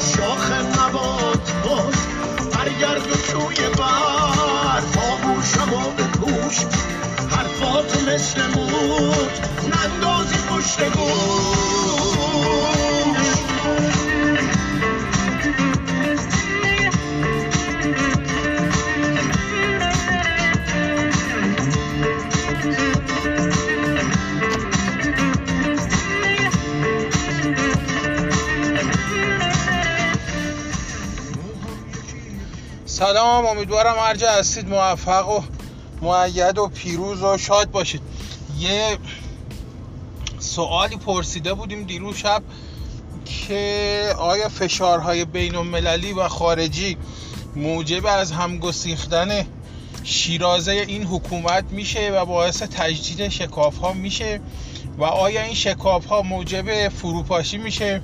شاخ نبات باز برگرد و توی بر. باهوشم و به گوش حرفات مثل موت نندازی پشت گوش. سلام امیدوارم هر جا هستید. موفق و معید و پیروز و شاد باشید. یه سوالی پرسیده بودیم دیروز شب که آیا فشارهای بین المللی و خارجی موجب از همگسیختن شیرازه این حکومت میشه و باعث تجدید شکاف ها میشه و آیا این شکاف ها موجب فروپاشی میشه؟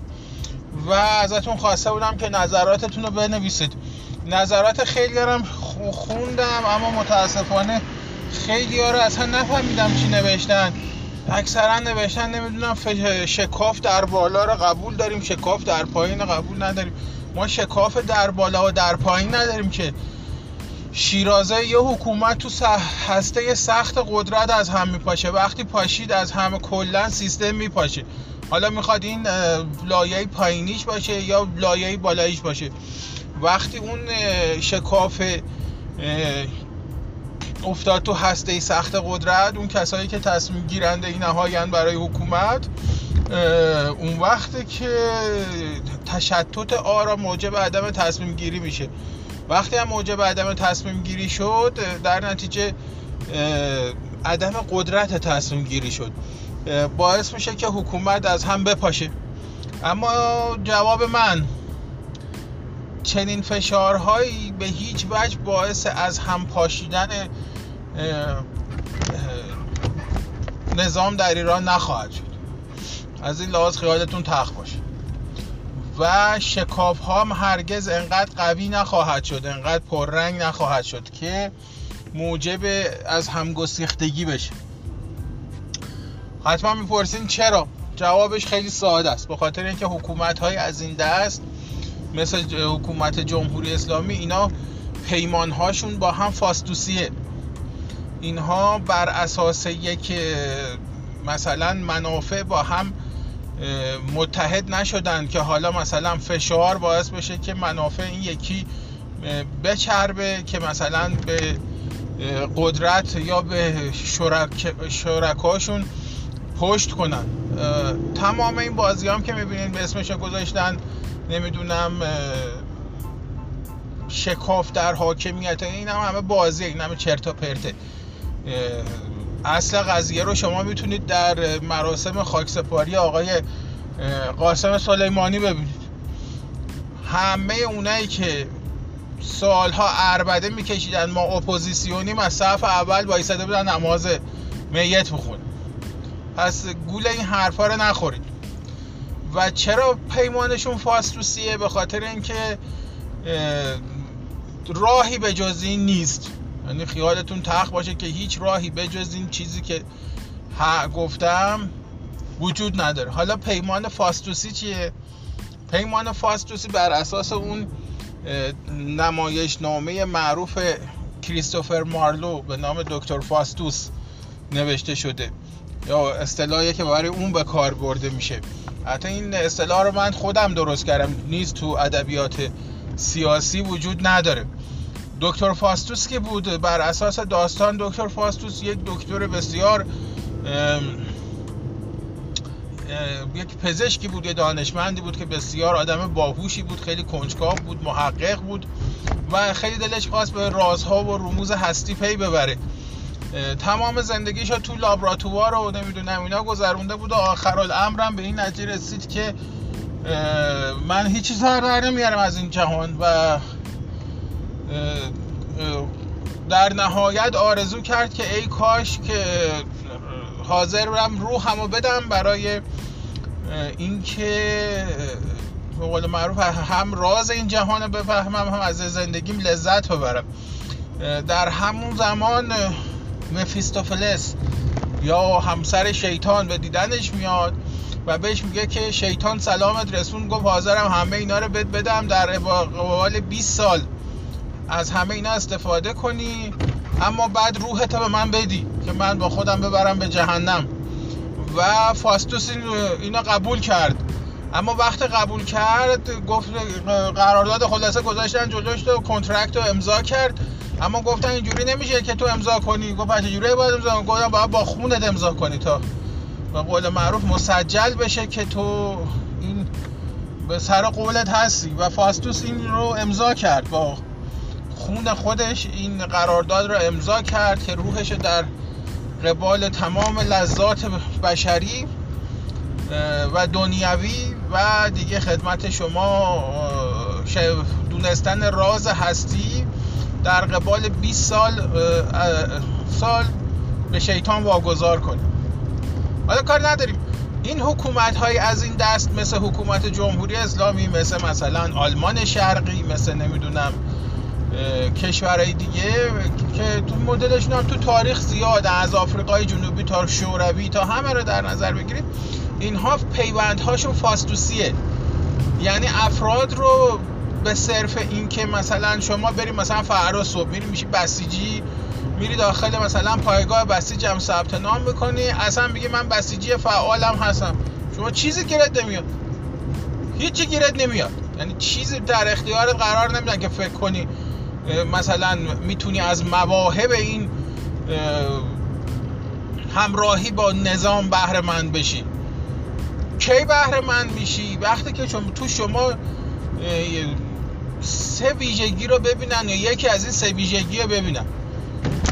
و ازتون خواسته بودم که نظراتتون رو بنویسید. نظرات خیلی هم خوندم اما متاسفانه خیلی ها رو اصلا نفهمیدم چی نوشتن. اکثرا نوشتن نمی‌دونم شکاف در بالا رو قبول داریم شکاف در پایین قبول نداریم. ما شکاف در بالا و در پایین نداریم که شیرازه یه حکومت تو هسته سخت قدرت از هم میپاشه. وقتی پاشید از همه کلا سیستم میپاشه. حالا می‌خواد این لایه پایینیش باشه یا لایه بالاییش باشه. وقتی اون شکاف افتاد تو هسته سخت قدرت اون کسایی که تصمیم گیرنده این نهاین برای حکومت اون وقتی که تشتت آرا موجب عدم تصمیم گیری میشه. وقتی هم موجب عدم تصمیم گیری شد در نتیجه عدم قدرت تصمیم گیری شد. باعث میشه که حکومت از هم بپاشه. اما جواب من چنین فشارهایی به هیچ وجه باعث از هم پاشیدن نظام در ایران نخواهد شد. از این لحاظ خیالتون تخت باشه. و شکاف ها هم هرگز انقدر قوی نخواهد شد انقدر پررنگ نخواهد شد که موجب از همگسیختگی بشه. حتما می‌پرسین چرا؟ جوابش خیلی ساده است. به خاطر اینکه حکومت های از این دست مثل حکومت جمهوری اسلامی اینا پیمان هاشون با هم فاستوسیه اینها بر اساس یک مثلا منافع با هم متحد نشدن که حالا مثلا فشار باعث بشه که منافع این یکی بچربه که مثلا به قدرت یا به شرک شرکاشون پشت کنن. تمام این بازی هم که می‌بینید به اسمش گذاشتن نمی‌دونم شکاف در حاکمیت این هم همه بازی این همه چرت و پرته. اصل قضیه رو شما می‌تونید در مراسم خاکسپاری آقای قاسم سلیمانی ببینید. همه اونایی که سالها عربده میکشیدن ما اپوزیسیونیم از صف اول وایستاده بودن نماز میت بخون پس گول این حرفا رو نخورید. و چرا پیمانشون فاوستیه به خاطر اینکه راهی به جز این نیست. یعنی خیالتون تخت باشه که هیچ راهی به جز این چیزی که گفتم وجود نداره. حالا پیمان فاستوسی چیه؟ پیمان فاستوسی بر اساس اون نمایش نامه معروف کریستوفر مارلو به نام دکتر فاستوس نوشته شده. یا اصطلاحی که برای اون به کار برده میشه. حتی این اصطلاح رو من خودم درست کردم. نیز تو ادبیات سیاسی وجود نداره. دکتر فاستوس که بود بر اساس داستان دکتر فاستوس یک دکتر بسیار یک پزشکی بود یه دانشمندی بود که بسیار آدم باهوشی بود خیلی کنجکاو بود محقق بود و خیلی دلش خواست به رازها و رموز هستی پی ببره. تمام زندگیش تو لابراتوار و نمی‌دونم اینا گذرونده بود و آخر الامرم به این نتیجه رسید که من هیچی سر در نمیارم از این جهان و در نهایت آرزو کرد که ای کاش که حاضر برم روحمو بدم برای اینکه به قول معروف هم راز این جهان بفهمم هم از زندگیم لذت ببرم. در همون زمان مفیستوفلس یا همسر شیطان به دیدنش میاد و بهش میگه که شیطان سلامت رسون گفت حاضرم همه اینا رو بد بدم در قبال 20 سال از همه اینا استفاده کنی اما بعد روحت به من بدی که من با خودم ببرم به جهنم. و فاستوس اینا قبول کرد. اما وقت قبول کرد گفت قرارداد خلاصه گذاشتن جلوش تو کنترکت رو امضا کرد. اما گفتن اینجوری نمیشه که تو امضا کنی. گفت چجوری باید امضا کنی. باید با خونت امضا کنی تا. به قول معروف مسجل بشه که تو این به سر قولت هستی. و فاستوس این رو امضا کرد. با خون خودش این قرارداد رو امضا کرد که روحش در قبال تمام لذات بشری و دنیوی و دیگه خدمت شما دونستن راز هستی در قبال 20 سال سال به شیطان واگذار کنیم. حالا کار نداریم. این حکومت های از این دست مثل حکومت جمهوری اسلامی مثل مثلا آلمان شرقی مثل نمی‌دونم کشورهای دیگه که تو مدلشون هم تو تاریخ زیاد از آفریقای جنوبی تا شوروی تا همه رو در نظر بگیریم. اینها پیوندهاشون فاستوسیه یعنی افراد رو به صرف این که مثلا شما بریم مثلا فردا صبح میری میشی بسیجی میری داخل مثلا پایگاه بسیج هم ثبت نام می‌کنی اصلا میگی من بسیجی فعالم هستم. شما چیزی گیرت نمیاد. هیچی گیرت نمیاد. یعنی چیزی در اختیارت قرار نمیدن که فکر کنی مثلا می‌تونی از مواهب این همراهی با نظام بهره مند بشی. کی بهره مند میشی؟ وقتی که شما تو شما سه ویژگی رو ببینن یا یکی از این سه ویژگی رو ببینن.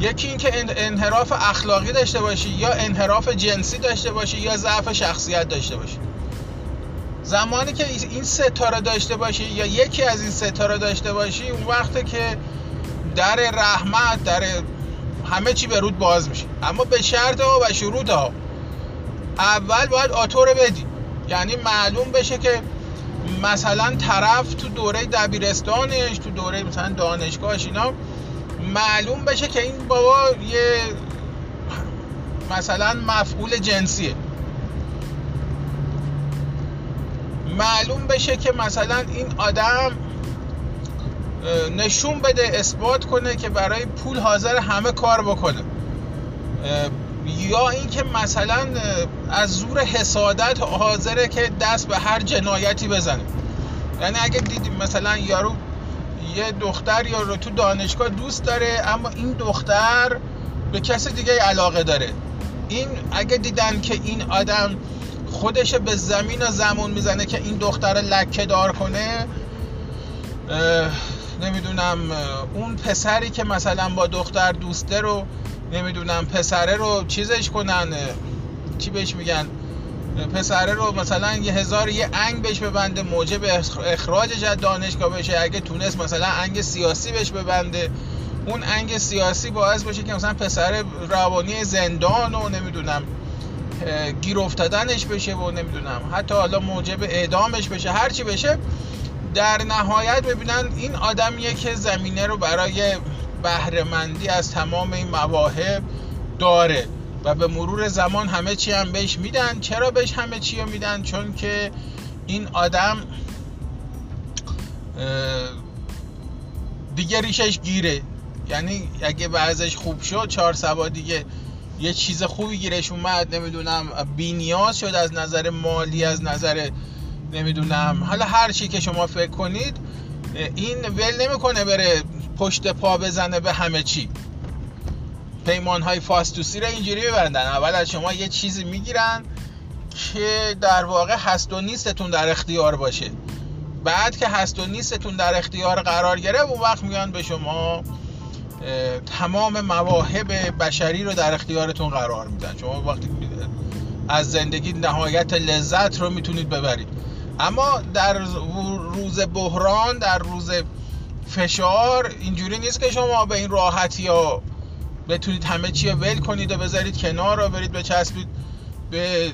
یکی اینکه انحراف اخلاقی داشته باشی یا انحراف جنسی داشته باشی یا ضعف شخصیت داشته باشی. زمانی که این ستاره داشته باشی یا یکی از این ستاره داشته باشی اون وقته که در رحمت در همه چی به رود باز میشه. اما به شرط ها و شروط ها. اول باید آتو رو بدی. یعنی معلوم بشه که مثلا طرف تو دوره دبیرستانش تو دوره مثلا دانشگاهش اینا معلوم بشه که این بابا یه مثلا مفعول جنسیه. معلوم بشه که مثلا این آدم نشون بده اثبات کنه که برای پول حاضر همه کار بکنه. یا اینکه مثلا از زور حسادت حاضره که دست به هر جنایتی بزنه. یعنی اگه دیدیم مثلا یارو یه دختر یا رو تو دانشگاه دوست داره اما این دختر به کس دیگه علاقه داره. این اگه دیدن که این آدم خودش به زمین و زمون می‌زنه که این دختر لکه دار کنه نمی‌دونم اون پسری که مثلا با دختر دوسته رو نمی‌دونم پسره رو چیزش کنن چی بهش میگن؟ پسره رو مثلا یه هزار یه انگ بهش ببنده موجب اخراجش از دانشگاه بشه. اگه تونست مثلا انگ سیاسی بهش ببنده اون انگ سیاسی باعث بشه که مثلا پسر روانی زندان و نمی‌دونم گیر افتادنش بشه و نمی‌دونم. حتی حالا موجب اعدامش بشه. هرچی بشه در نهایت ببینن این آدمیه که زمینه رو برای بهرهمندی از تمام این مواهب داره و به مرور زمان همه چی هم بهش میدن. چرا بهش همه چی رو میدن؟ چون که این آدم دیگه ریشش گیره. یعنی اگه بعضش خوب شد چهار سبا دیگه یه چیز خوبی گیرش اومد نمی‌دونم بینیاز شد از نظر مالی از نظر نمی‌دونم. حالا هر چی که شما فکر کنید این ول نمی‌کنه بره پشت پا بزنه به همه چی. پیمان های فاستوسی رو اینجوری ببندن. اول از شما یه چیزی می‌گیرن که در واقع هست و نیستتون در اختیار باشه. بعد که هست و نیستتون در اختیار قرار گرفت اون وقت میان به شما تمام مواهب بشری رو در اختیارتون قرار میدن. شما وقتی از زندگی نهایت لذت رو می‌تونید ببرید. اما در روز بحران در روز فشار اینجوری نیست که شما به این راحتی ها بتونید همه چی رو ول کنید و بذارید کنار رو برید بچسبید به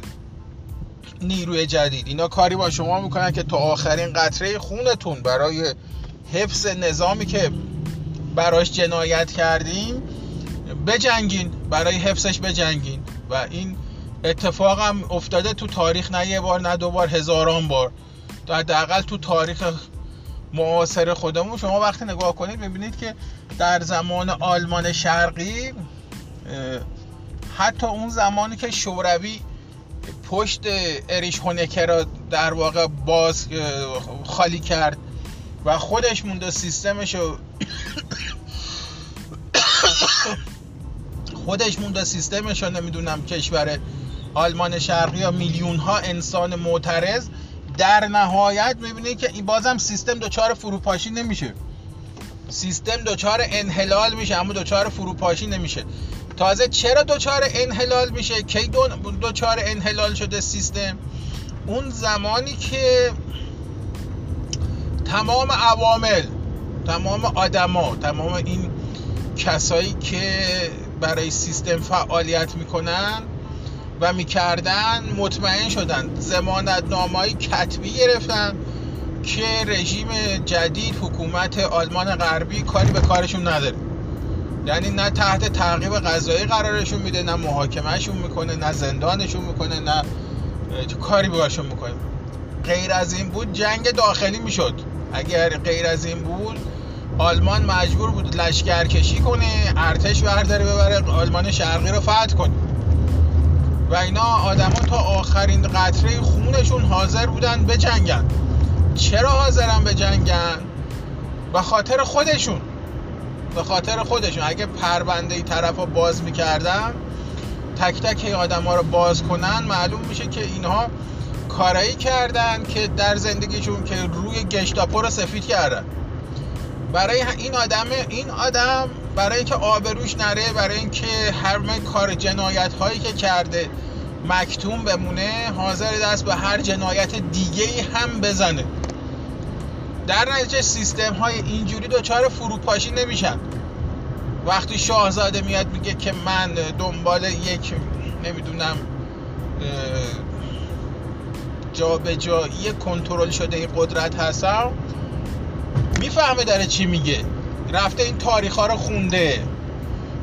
نیروی جدید. اینا کاری با شما می‌کنن که تا آخرین قطره خونتون برای حفظ نظامی که براش جنایت کردیم بجنگین برای حفظش بجنگین. و این اتفاقم افتاده تو تاریخ نه یه بار نه دو بار هزاران بار. حداقل تو تاریخ معاصر خودمون. شما وقتی نگاه کنید می‌بینید که در زمان آلمان شرقی حتی اون زمانی که شوروی پشت اریش هونکه را در واقع باز خالی کرد و خودش موند و سیستمش رو خودش موند و سیستمش رو نمی‌دونم کشور آلمان شرقی یا میلیون ها انسان معترض در نهایت می‌بینید که این بازم سیستم دچار فروپاشی نمیشه. سیستم دچار انحلال میشه اما دچار فروپاشی نمیشه. تازه چرا دچار انحلال میشه؟ کی دچار انحلال شده سیستم؟ اون زمانی که تمام عوامل تمام آدما تمام این کسایی که برای سیستم فعالیت می‌کنن و می‌کردن مطمئن شدن. زمانت نامایی کتبی گرفتن که رژیم جدید حکومت آلمان غربی کاری به کارشون نداره. یعنی نه تحت تعقیب قضایی قرارشون میده نه محاکمهشون می‌کنه نه زندانشون می‌کنه نه کاری باشون می‌کنه. غیر از این بود جنگ داخلی می‌شد. اگر غیر از این بود آلمان مجبور بود لشکرکشی کنه ارتش برداره ببره آلمان شرقی رو فتح کنه. و اینا آدما تا آخرین قطره خونشون حاضر بودن به جنگن. چرا حاضرن جنگن؟ به خاطر خودشون. به خاطر خودشون. اگه پرونده ای طرف رو باز می‌کردن تک تک این آدم ها رو باز کنن معلوم میشه که اینها کارایی کردن که در زندگیشون که روی گشتاپو رو سفید کردن. برای این آدم این آدم برای اینکه آبروش نره برای اینکه همه کار جنایت هایی که کرده مکتوم بمونه حاضر دست به هر جنایت دیگه هم بزنه. در نتیجه سیستم های اینجوری دچار فروپاشی نمیشن. وقتی شاهزاده میاد میگه که من دنبال یک نمی‌دونم جایی کنترل شده قدرت هستم می‌فهمه داره چی میگه. رفته این تاریخ ها رو خونده.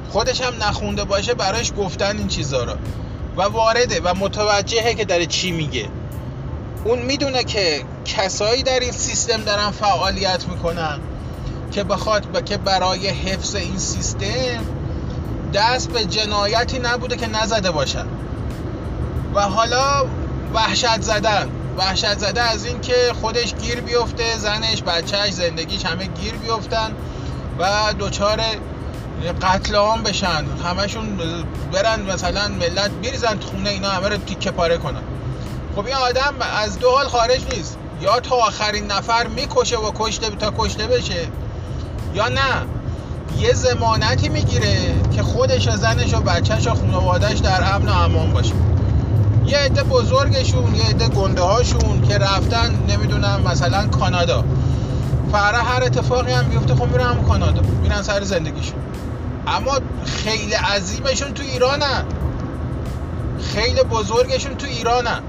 خودش هم نخونده باشه براش گفتن این چیزها رو. و وارده و متوجهه که داره چی میگه. اون می‌دونه که کسایی در این سیستم دارن فعالیت می‌کنن که بخواد که برای حفظ این سیستم دست به جنایتی نبوده که نزده باشن. و حالا وحشت زدن. وحشت زده از این که خودش گیر بیفته زنش بچهش زندگیش همه گیر بیفتن. و دوچار قتل عام بشن. همشون برن مثلا ملت بریزن خونه اینا همه رو تیکه پاره کنن. خب این آدم از دو حال خارج نیست. یا تا آخرین نفر می‌کشه و کشته تا کشته بشه یا نه. یه زمانتی می‌گیره که خودش و زنش و بچهش و خانوادهش در امن و امان باشه. یه عده بزرگشون یه عده گنده هاشون که رفتن نمی‌دونم مثلا کانادا. فرا هر اتفاقی هم بیفته خب میرن هم کانادا میرن سر زندگیشون. اما خیلی عظیمشون تو ایرانن. خیلی بزرگشون تو ایرانن.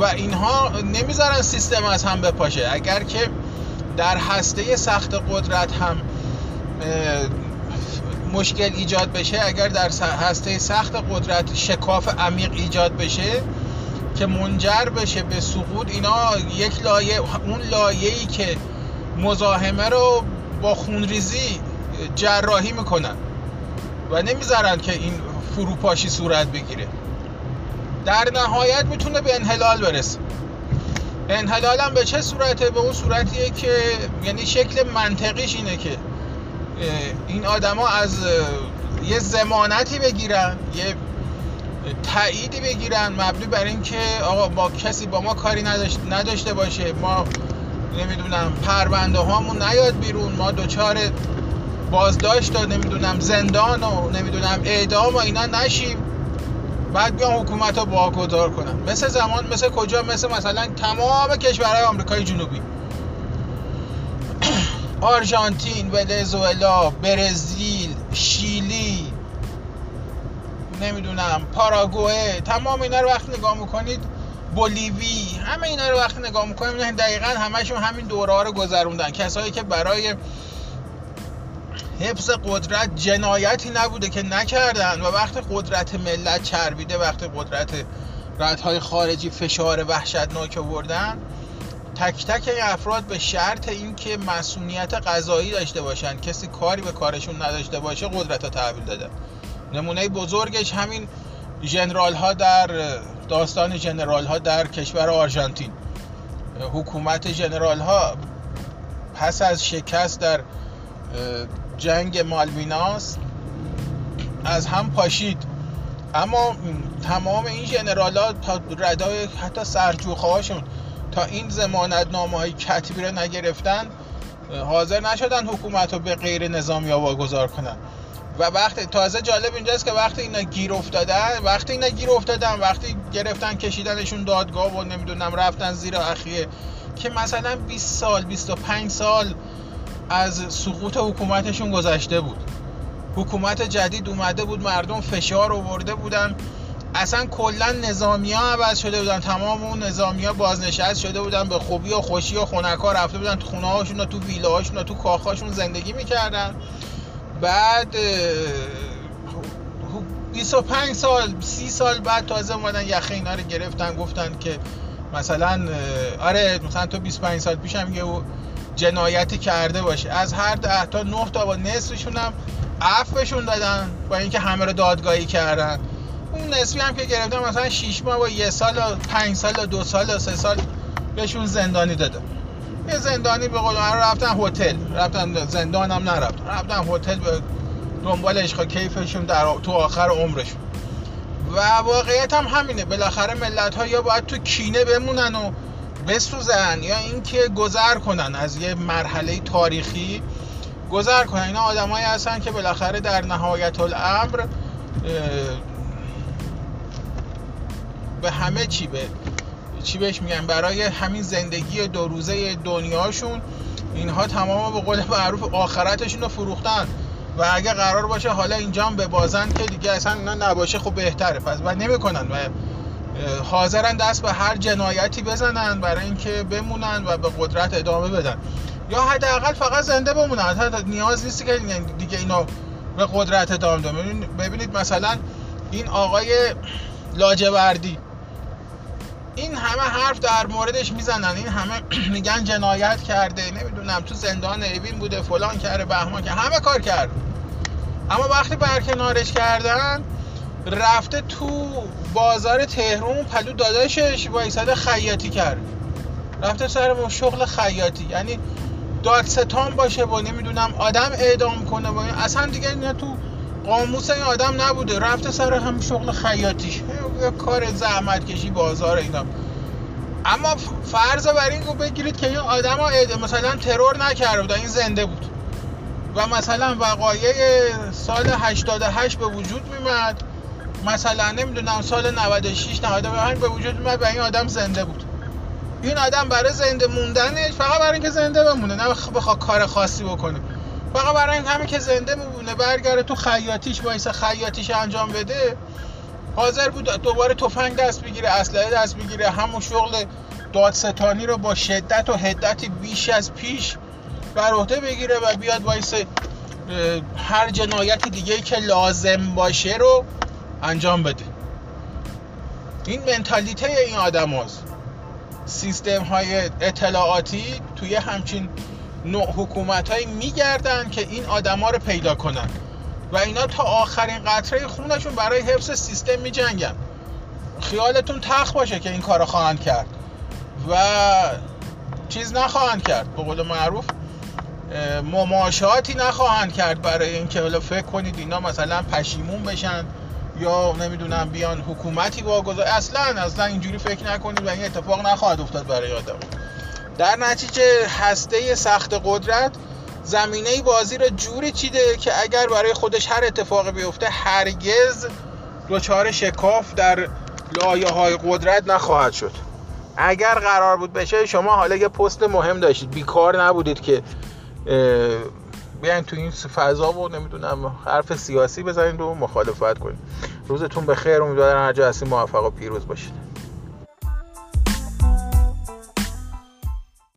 و اینها نمی‌ذارن سیستم از هم بپاشه. اگر که در هسته سخت قدرت هم مشکل ایجاد بشه اگر در هسته سخت قدرت شکاف عمیق ایجاد بشه که منجر بشه به سقوط اینا یک لایه اون لایه‌ای که مزاحمه رو با خونریزی جراحی می‌کنن و نمی‌ذارن که این فروپاشی صورت بگیره. در نهایت می‌تونه به انحلال برسه. انحلال هم به چه صورته؟ به اون صورتیه که یعنی شکل منطقیش اینه که این آدما از یه زمانتی بگیرن یه تاییدی بگیرن مبنی بر اینکه آقا با کسی با ما کاری نداشته باشه ما نمی‌دونم پرونده هامون نیاد بیرون. ما دوچار بازداشت و نمی‌دونم زندان و نمی‌دونم اعدام و اینا نشیم. بعد بیان حکومت رو واگذار کنن مثل زمان مثل کجا؟ مثل مثلا تمام کشورهای آمریکای جنوبی. آرژانتین، ونزوئلا، برزیل، شیلی نمی‌دونم پاراگوئه تمام اینا رو وقتی نگاه می‌کنید. بولیوی. همه اینا رو وقتی نگاه می‌کنیم دقیقا همشون همین دوره ها رو گذروندن. کسایی که برای حفظ قدرت جنایتی نبوده که نکردن و وقتی قدرت ملت چربیده وقتی قدرت ردهای خارجی فشار وحشتناک آوردن تک تک این افراد به شرط اینکه مسئولیت قضایی داشته باشن کسی کاری به کارشون نداشته باشه قدرت رو تحویل دادن. نمونه بزرگش همین جنرال ها در داستان جنرال ها در کشور آرژانتین. حکومت جنرال ها پس از شکست در جنگ مالویناس از هم پاشید. اما تمام این جنرال ها تا ردای حتی سرجوخه هاشون تا این زمانت نامه های کتبی رو نگرفتن حاضر نشدن حکومت رو به غیر نظامی ها واگذار کنن. و وقتی تازه جالب اینجاست که وقتی اینا گیر افتادن وقتی اینا گیر افتادن وقتی گرفتن کشیدنشون دادگاه و نمی‌دونم رفتن زیر اخیه که مثلا 20 سال 25 سال از سقوط حکومتشون گذشته بود. حکومت جدید اومده بود مردم فشار آورده بودن. اصلا کلا نظامی ها عوض شده بودن. تمام اون نظامی ها بازنشست شده بودن به خوبی و خوشی و خونکا رفته بودن. تو خونه هاشون و تو ویله هاشون و تو کاخاشون زندگی می‌کردن. بعد 25 سال 30 سال بعد تازه اومدن یخه اینا رو گرفتن گفتن که مثلا آره مثلا تو 25 سال پیش هم یه جنایتی کرده باشه از هر ده تا 9 تا با نصفشون هم عفوشون دادن با اینکه همه رو دادگاهی کردن. اون نسبی هم که گرفتن مثلا 6 ماه با یه سال و 5 سال و 2 سال و 3 سال بهشون زندانی دادن. یه زندانی به قول رفتن هتل. رفتن زندان هم نرفتن رفتن هتل به دنبال عشق کیفشون در تو آخر عمرشون. و واقعیت هم همینه. بالاخره ملت ها یا باید تو کینه بمونن و بسوزن یا اینکه گذر کنن. از یه مرحله تاریخی گذر کنن. اینا آدمایی هستن که بالاخره در نهایت الامر به همه چی به چی بهش میگن؟ برای همین زندگی دو روزه دنیاشون اینها تمام به قول معروف آخرتشون رو فروختن. و اگه قرار باشه حالا اینجا هم ببازن که دیگه اصلا اینا نباشه خب بهتره. پس و نمی‌کنن و حاضرن دست به هر جنایتی بزنن برای اینکه بمونن و به قدرت ادامه بدن. یا حداقل فقط زنده بمونن. حتی نیاز نیست که دیگه اینا به قدرت ادامه بدن. ببینید مثلا این آقای لاجوردی این همه حرف در موردش می‌زنن. این همه میگن جنایت کرده نمی‌دونم تو زندان اوین بوده فلان کرده بهمان که همه کار کرد. اما وقتی برکنارش کردن رفته تو بازار تهرون پلو داداشش وایساده خیاطی کرد. رفته سر شغل خیاطی. یعنی دادستان باشه با نمی‌دونم آدم اعدام کنه و اصلا دیگه اینا تو قاموس این آدم نبوده. رفته سر هم شغل خیاطی. کار زحمت کشی بازار اینا. اما فرض بر این رو بگیرید که این آدم ها مثلا ترور نکرده بود این زنده بود. و مثلا وقایع سال 88 به وجود میمد مثلا نمی‌دونم سال 96 95 به وجود میمد و این آدم زنده بود. این آدم برای زنده موندنش فقط برای اینکه زنده بمونه نه بخواد کار خاصی بکنه. فقط برای این همه که زنده میمونه برگرده تو خیاطیش وایسه خیاطیش انجام بده حاضر بود دوباره تفنگ دست بگیره اسلحه دست بگیره همون شغل دادستانی رو با شدت و حدتی بیش از پیش بر عهده بگیره و بیاد وایسه هر جنایت دیگه که لازم باشه رو انجام بده این منتالیته این آدم هست. سیستم های اطلاعاتی توی همچین نوع حکومت های میگردن که این آدما رو پیدا کنن و اینا تا آخرین قطره خونشون برای حفظ سیستم میجنگن خیالتون تخ باشه که این کارو خواهند کرد. و چیز نخواهند کرد به قول معروف مماشاتی نخواهند کرد برای اینکه حالا فکر کنید اینا مثلا پشیمون بشن یا نمی‌دونم بیان حکومتی واگذار. اصلا اصلا اینجوری فکر نکنید و این اتفاق نخواهد افتاد برای آدم. در نتیجه هسته سخت قدرت زمینه بازی رو جوری چیده که اگر برای خودش هر اتفاقی بیفته هرگز دچار شکاف در لایه های قدرت نخواهد شد. اگر قرار بود بشه شما حالا یه پست مهم داشتید. بیکار نبودید که بیاین تو این فضا و نمی‌دونم حرف سیاسی بزنید و مخالفت کنید. روزتون بخیر. امیدوارم هر جا موفق و پیروز باشید.